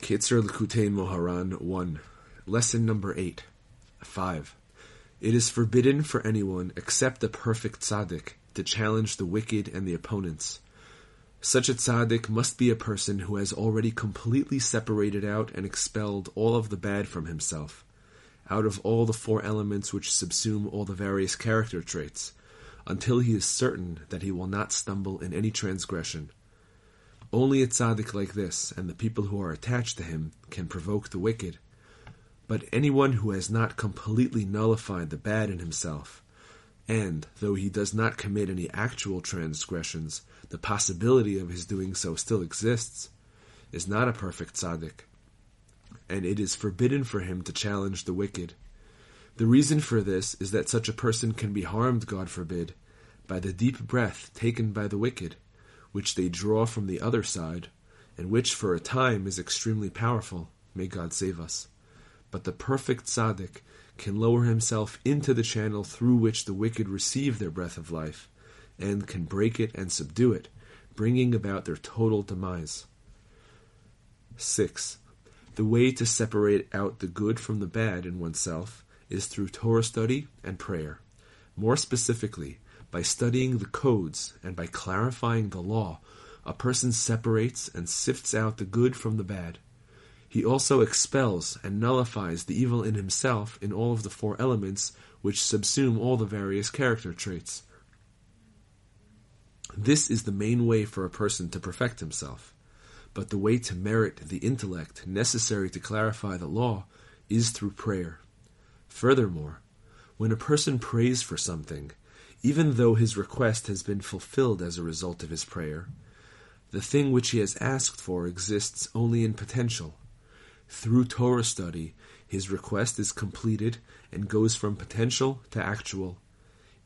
Kitzur Likutei Moharan 1. Lesson number 8. 5. It is forbidden for anyone except the perfect tzaddik to challenge the wicked and the opponents. Such a tzaddik must be a person who has already completely separated out and expelled all of the bad from himself, out of all the four elements which subsume all the various character traits, until he is certain that he will not stumble in any transgression. Only a tzaddik like this, and the people who are attached to him, can provoke the wicked. But anyone who has not completely nullified the bad in himself, and, though he does not commit any actual transgressions, the possibility of his doing so still exists, is not a perfect tzaddik, and it is forbidden for him to challenge the wicked. The reason for this is that such a person can be harmed, God forbid, by the deep breath taken by the wicked which they draw from the other side, and which for a time is extremely powerful. May God save us. But the perfect tzaddik can lower himself into the channel through which the wicked receive their breath of life, and can break it and subdue it, bringing about their total demise. 6. The way to separate out the good from the bad in oneself is through Torah study and prayer. More specifically, by studying the codes and by clarifying the law, a person separates and sifts out the good from the bad. He also expels and nullifies the evil in himself in all of the four elements which subsume all the various character traits. This is the main way for a person to perfect himself. But the way to merit the intellect necessary to clarify the law is through prayer. Furthermore, when a person prays for something, even though his request has been fulfilled as a result of his prayer. The thing which he has asked for exists only in potential. Through Torah study, his request is completed and goes from potential to actual.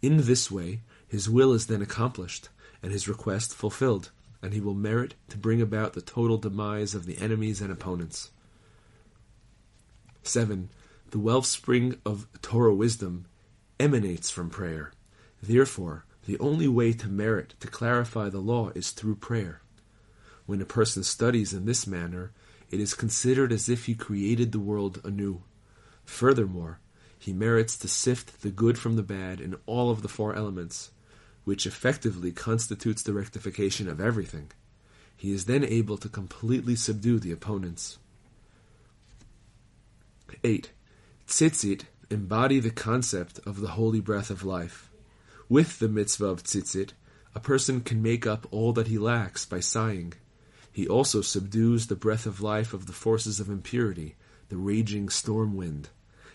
In this way, his will is then accomplished and his request fulfilled, and he will merit to bring about the total demise of the enemies and opponents. 7. The wellspring of Torah wisdom emanates from prayer. Therefore, the only way to merit to clarify the law is through prayer. When a person studies in this manner, it is considered as if he created the world anew. Furthermore, he merits to sift the good from the bad in all of the four elements, which effectively constitutes the rectification of everything. He is then able to completely subdue the opponents. 8. Tzitzit embody the concept of the holy breath of life. With the mitzvah of tzitzit, a person can make up all that he lacks by sighing. He also subdues the breath of life of the forces of impurity, the raging storm wind,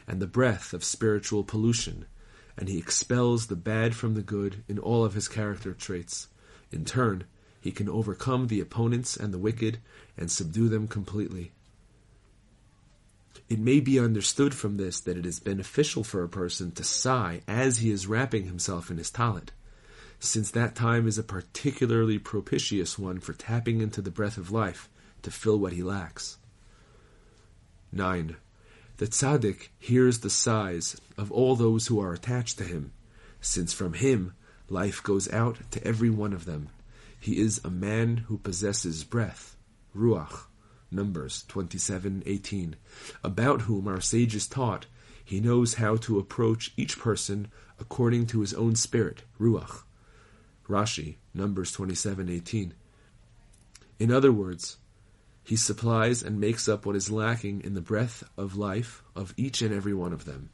and the breath of spiritual pollution, and he expels the bad from the good in all of his character traits. In turn, he can overcome the opponents and the wicked and subdue them completely. It may be understood from this that it is beneficial for a person to sigh as he is wrapping himself in his talit, since that time is a particularly propitious one for tapping into the breath of life to fill what he lacks. 9. The tzaddik hears the sighs of all those who are attached to him, since from him life goes out to every one of them. He is a man who possesses breath, ruach, Numbers 27:18, about whom our sages taught, he knows how to approach each person according to his own spirit, ruach. Rashi, Numbers 27:18. In other words, he supplies and makes up what is lacking in the breath of life of each and every one of them.